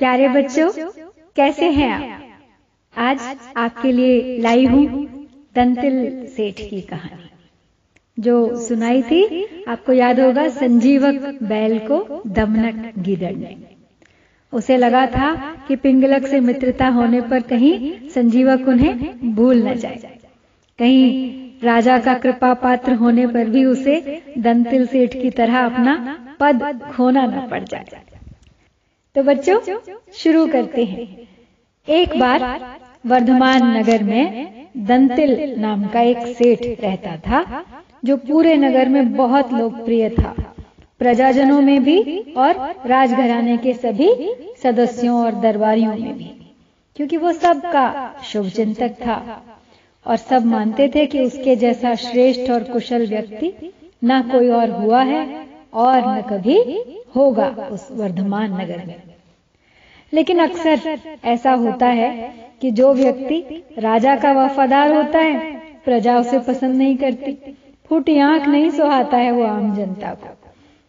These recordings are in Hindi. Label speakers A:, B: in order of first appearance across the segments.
A: प्यारे बच्चों, कैसे हैं आप? आज आपके लिए लाई हूँ दंतिल सेठ की कहानी, जो सुनाई थी, आपको याद होगा, संजीवक बैल को दमनक गिदड़ ने। उसे लगा था कि पिंगलक से मित्रता होने पर कहीं संजीवक उन्हें भूल न जाए। कहीं राजा का कृपा पात्र होने पर भी उसे दंतिल सेठ की तरह अपना पद खोना न पड़ जाए। तो बच्चों, शुरू करते हैं। एक बार वर्धमान नगर में दंतिल नाम का एक सेठ रहता था, जो पूरे नगर में बहुत लोकप्रिय था। प्रजाजनों में भी और राजघराने के सभी सदस्यों और दरबारियों में भी, क्योंकि वो सबका शुभ चिंतक था और सब मानते थे कि उसके जैसा श्रेष्ठ और कुशल व्यक्ति न कोई और हुआ है और न कभी होगा उस वर्धमान नगर में। लेकिन अक्सर ऐसा होता है कि जो व्यक्ति राजा का वफादार होता है, प्रजा उसे पसंद नहीं करती। फूटी आँख नहीं सुहाता है वो आम जनता को।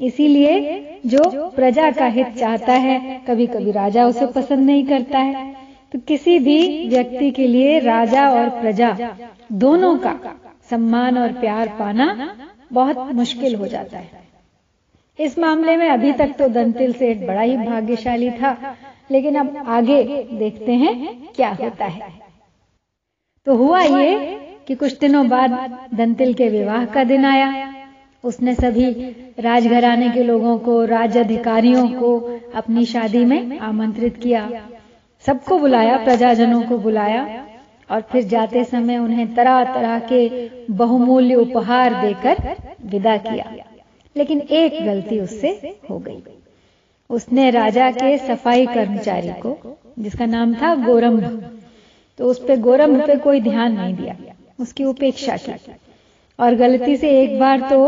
A: इसीलिए जो प्रजा का हित चाहता है कभी कभी राजा उसे पसंद नहीं करता है। तो किसी भी व्यक्ति के लिए राजा और प्रजा दोनों का सम्मान और प्यार पाना बहुत मुश्किल हो जाता है। इस मामले में अभी तक तो दंतिल सेठ बड़ा ही भाग्यशाली था। लेकिन अब आगे देखते हैं क्या होता है। तो हुआ ये कि कुछ दिनों बाद दंतिल के विवाह का दिन आया। उसने सभी राजघराने के लोगों को राज अधिकारियों को अपनी शादी में आमंत्रित किया। सबको बुलाया प्रजाजनों को बुलाया। और फिर जाते समय उन्हें तरह तरह के बहुमूल्य उपहार देकर विदा किया। लेकिन एक गलती उससे हो गई। उसने राजा के सफ़ाई कर्मचारी को जिसका नाम था गोरम्भ तो उस पर गोरम्भ पे कोई ध्यान नहीं दिया उसकी उपेक्षा की। और गलती से एक बार तो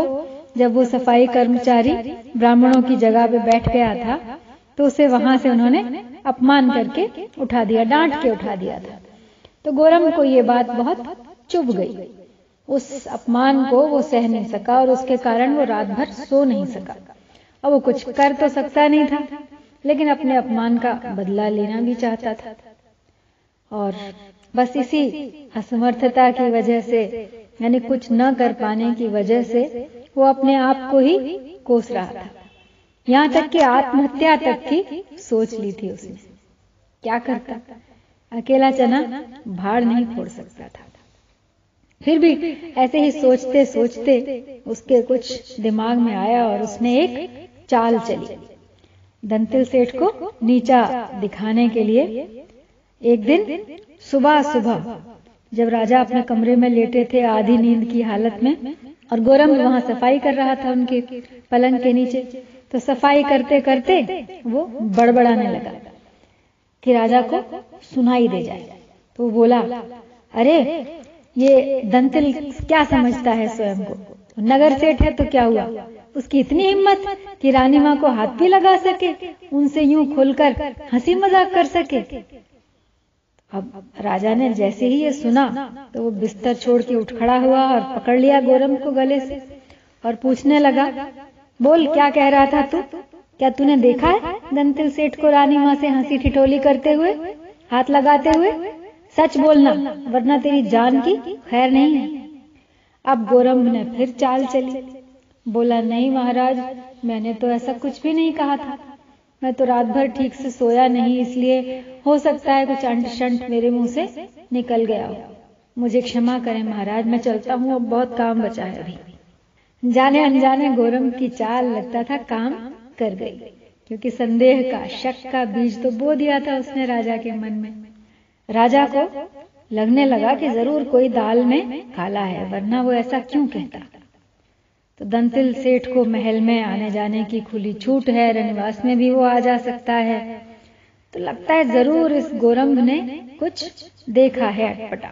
A: जब वो सफ़ाई कर्मचारी ब्राह्मणों की जगह पे बैठ गया था तो उसे वहाँ से उन्होंने अपमान करके उठा दिया डांट के उठा दिया था। तो गोरम को ये बात बहुत चुभ गई। उस अपमान को वो सह नहीं सका और उसके कारण वो रात भर सो नहीं सका। और वो कुछ कर तो सकता नहीं था, लेकिन अपने अपमान का बदला लेना भी चाहता था। और बस इसी असमर्थता की वजह से, यानी कुछ न कर पाने की वजह से, वो अपने आप को ही कोस रहा था। यहाँ तक कि आत्महत्या तक की सोच ली थी उसने। क्या करता? अकेला चना भाड़ नहीं फोड़ सकता था। फिर भी ऐसे ही सोचते सोचते उसके कुछ दिमाग में आया और उसने एक चाल चली। दंतिल सेठ को नीचा दिखाने के लिए एक दिन सुबह सुबह जब राजा अपने कमरे में लेटे थे आधी नींद की हालत में और गोरम वहाँ सफ़ाई कर रहा था उनके पलंग के नीचे तो सफ़ाई करते करते वो बड़बड़ाने लगा कि राजा को सुनाई दे जाए। तो वो बोला, अरे, ये दंतिल क्या समझता है स्वयं को? नगर सेठ है तो क्या हुआ? उसकी इतनी हिम्मत कि रानी माँ को हाथ भी लगा सके, उनसे यूँ खुलकर हँसी मज़ाक कर सके। अब राजा ने जैसे ही ये सुना तो वो बिस्तर छोड़ के उठ खड़ा हुआ और पकड़ लिया गोरम को गले से और पूछने लगा, बोल, क्या कह रहा था तू? क्या तूने देखा है दंतिल सेठ को रानी माँ से हँसी ठिठोली करते हुए, हाथ लगाते हुए? सच बोलना, वरना तेरी जान की खैर नहीं है। अब गोरम ने फिर चाल चली। बोला, नहीं महाराज, मैंने तो ऐसा कुछ भी नहीं कहा था। मैं तो रात भर ठीक से सोया नहीं, इसलिए हो सकता है कुछ अंट शंट मेरे मुँह से निकल गया हो। मुझे क्षमा करें महाराज, मैं चलता हूँ, अब बहुत काम बचा है अभी। जाने अनजाने गोरम की चाल लगता था, काम कर गई। क्योंकि संदेह का, शक का बीज तो बो दिया था उसने राजा के मन में। राजा को लगने लगा कि ज़रूर कोई दाल में काला है, वरना वो ऐसा क्यों कहता? तो दंतिल सेठ को महल में आने जाने की खुली छूट है, रनिवास में भी वो आ जा सकता है। तो लगता है ज़रूर इस गोरंभ ने कुछ देखा है अटपटा।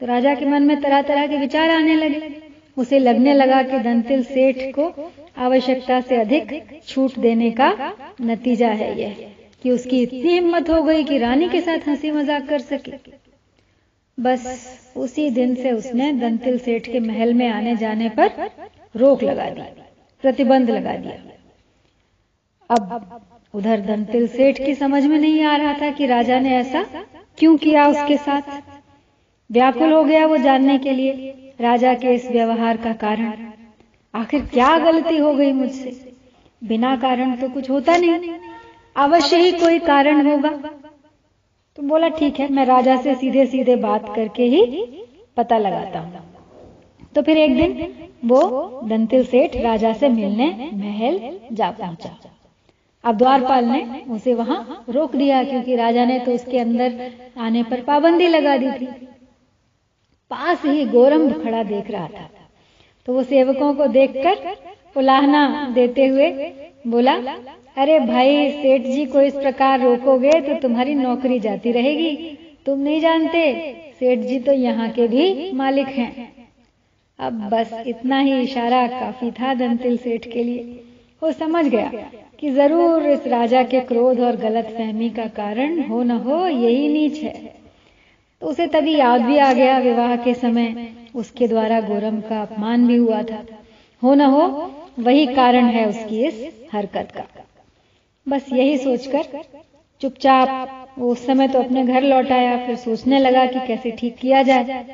A: तो राजा के मन में तरह तरह के विचार आने लगे। उसे लगने लगा कि दंतिल सेठ को आवश्यकता से अधिक छूट देने का नतीजा है यह, कि उसकी इतनी हिम्मत हो गई कि रानी के साथ हँसी मज़ाक कर सके। बस उसी दिन से उसने दंतिल सेठ के महल में आने जाने पर रोक लगा दी प्रतिबंध लगा दिया। अब उधर दंतिल सेठ की समझ में नहीं आ रहा था कि राजा ने ऐसा क्यों किया उसके साथ। व्याकुल हो गया वो जानने के लिए, राजा के इस व्यवहार का कारण। आखिर क्या गलती हो गई मुझसे? बिना कारण तो कुछ होता नहीं। अवश्य ही कोई कारण होगा। तो बोला, ठीक है, मैं राजा से सीधे सीधे बात करके ही पता लगाता हूँ। तो फिर एक दिन वो दंतिल सेठ राजा से मिलने महल जा पहुँचा। अब द्वारपाल ने उसे वहाँ रोक दिया क्योंकि राजा ने तो उसके अंदर आने पर पाबंदी लगा दी थी। पास ही गोरम्भ खड़ा देख रहा था। तो वो सेवकों को देखकर उलाहना देते हुए बोला, अरे भाई, सेठ जी को इस प्रकार रोकोगे तो तुम्हारी नौकरी जाती रहेगी। तुम नहीं जानते, सेठ जी तो यहाँ के भी मालिक हैं। अब बस इतना ही इशारा काफ़ी था दंतिल सेठ के लिए। वो समझ गया कि ज़रूर इस राजा के क्रोध और गलत फहमी का कारण हो न हो, यही नीच है। तो उसे तभी याद भी आ गया विवाह के समय। उसके द्वारा गोरम का अपमान भी हुआ था। हो न हो, वही कारण है उसकी इस हरकत का। बस यही सोचकर चुपचाप वो उस समय तो अपने घर लौट आया, फिर सोचने लगा कि कैसे ठीक किया जाए।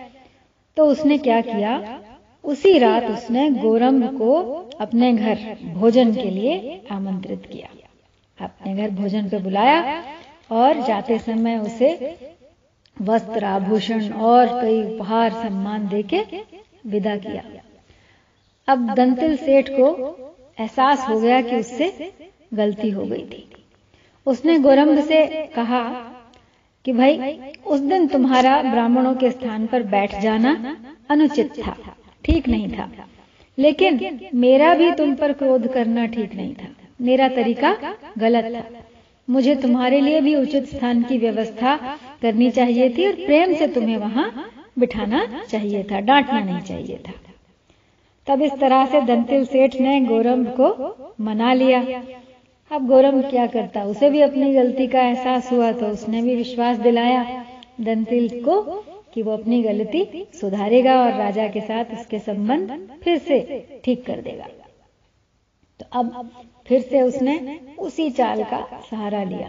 A: तो उसने क्या किया? उसी रात उसने गोरम को अपने घर भोजन के लिए आमंत्रित किया। अपने घर भोजन पर बुलाया और जाते समय उसे वस्त्र, आभूषण और कई उपहार, सम्मान देके विदा किया। अब दंतिल सेठ को एहसास हो गया कि उससे गलती हो गई थी। उसने गोरम्ब से कहा कि, भाई, उस दिन तुम्हारा ब्राह्मणों के स्थान पर बैठ जाना अनुचित था। ठीक नहीं था। लेकिन मेरा भी तुम पर क्रोध करना ठीक नहीं था। मेरा तरीका गलत था। मुझे तुम्हारे लिए भी उचित स्थान की व्यवस्था करनी चाहिए थी और प्रेम से तुम्हें वहाँ बिठाना चाहिए था, डांटना नहीं चाहिए था। तब इस तरह से दंतिल सेठ ने गोरम को मना लिया। अब गोरम क्या करता? उसे भी अपनी गलती का एहसास हुआ तो उसने भी विश्वास दिलाया। दंतिल को कि वो अपनी गलती सुधारेगा और राजा के साथ उसके संबंध फिर से ठीक कर देगा। तो अब फिर से उसने उसी चाल का सहारा लिया।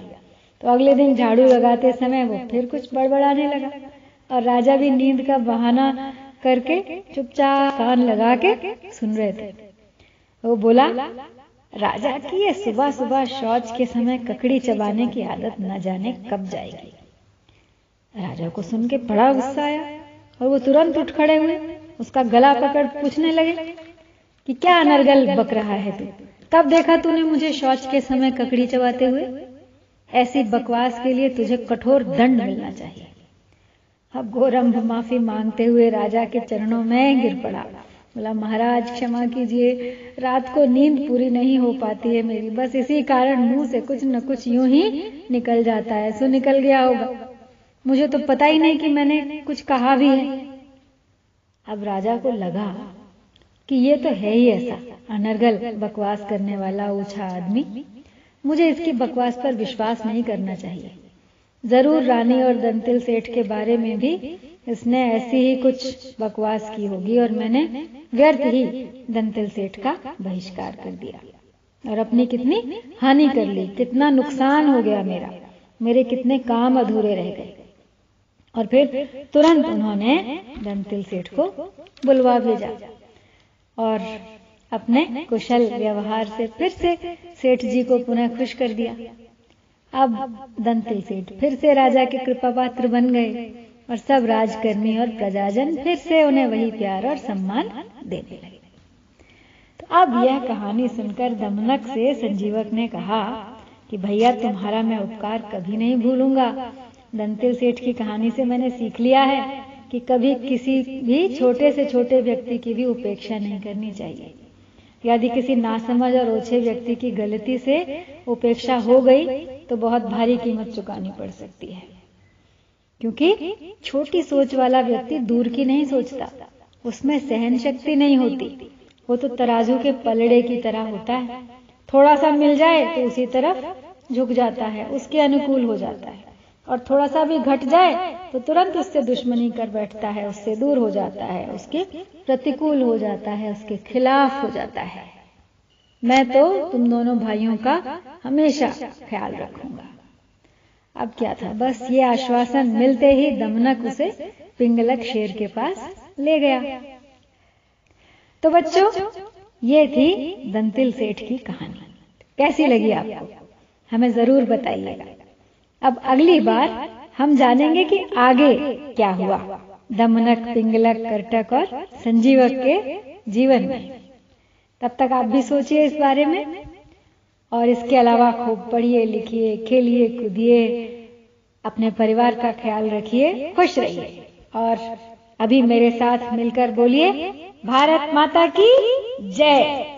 A: तो अगले दिन झाड़ू लगाते समय वो फिर कुछ बड़बड़ाने लगा और राजा भी नींद का बहाना करके चुपचाप कान लगा के सुन रहे थे। वो बोला, राजा की ये सुबह सुबह शौच के समय ककड़ी चबाने की आदत न जाने कब जाएगी। राजा को सुन के बड़ा गुस्सा आया और वो तुरंत उठ खड़े हुए। उसका गला पकड़ पूछने लगे कि क्या अनर्गल बक रहा है तू? कब देखा तूने मुझे शौच के समय ककड़ी चबाते हुए। ऐसी बकवास के लिए तुझे कठोर दंड मिलना चाहिए। अब गोरंभ माफ़ी मांगते हुए राजा के चरणों में गिर पड़ा। बोला, महाराज, क्षमा कीजिए। रात को नींद पूरी नहीं हो पाती है मेरी। बस इसी कारण मुँह से कुछ न कुछ यूँ ही निकल जाता है। सो निकल गया होगा। मुझे तो पता ही नहीं कि मैंने कुछ कहा भी है। अब राजा को लगा कि ये तो है ही ऐसा, अनर्गल बकवास करने वाला ऊँचा आदमी। मुझे इसकी बकवास पर विश्वास नहीं करना चाहिए। ज़रूर रानी और दंतिल सेठ के बारे में भी इसने ऐसी ही कुछ बकवास की होगी और मैंने व्यर्थ ही दंतिल सेठ का बहिष्कार कर दिया। और अपनी कितनी हानि कर ली, कितना नुकसान हो गया मेरा। मेरे कितने काम अधूरे रह गए। और फिर तुरंत उन्होंने दंतिल सेठ को बुलवा भेजा और अपने कुशल व्यवहार से फिर से सेठ जी को पुनः खुश कर दिया। अब दंतिल सेठ फिर से राजा के कृपा पात्र बन गए और सब राजकर्मी और प्रजाजन फिर से उन्हें वही प्यार और सम्मान देने लगे। तो अब यह कहानी सुनकर दमनक से संजीवक ने कहा कि भैया, तुम्हारा मैं उपकार कभी नहीं भूलूँगा। दंतिल सेठ की कहानी से मैंने सीख लिया है कि कभी किसी भी छोटे से छोटे व्यक्ति की भी उपेक्षा नहीं करनी चाहिए। यदि किसी नासमझ और ओछे व्यक्ति की गलती से उपेक्षा हो गई तो बहुत भारी कीमत चुकानी पड़ सकती है। क्योंकि छोटी सोच वाला व्यक्ति दूर की नहीं सोचता, उसमें सहन शक्ति नहीं होती। वो तो तराजू के पलड़े की तरह होता है। थोड़ा सा मिल जाए तो उसी तरफ़ झुक जाता है, उसके अनुकूल हो जाता है। और थोड़ा सा भी घट जाए तो तुरंत उससे दुश्मनी कर बैठता है, उससे दूर हो जाता है, उसके प्रतिकूल हो जाता है, उसके खिलाफ हो जाता है। मैं तो तुम दोनों भाइयों का हमेशा ख्याल रखूँगा। अब क्या था? बस ये आश्वासन मिलते ही दमनक उसे पिंगलक शेर के पास ले गया। तो बच्चों, ये थी दंतिल सेठ की कहानी। कैसी लगी आपको? हमें ज़रूर बताइएगा। अब अगली बार हम जानेंगे कि आगे क्या हुआ। दमनक पिंगलक कर्टक और संजीवक के जीवन। में तब तक आप भी सोचिए इस बारे में। और इसके अलावा खूब पढ़िए लिखिए खेलिए कूदिए अपने परिवार का ख्याल रखिए खुश रहिए। और अभी मेरे साथ मिलकर बोलिए भारत माता की जय।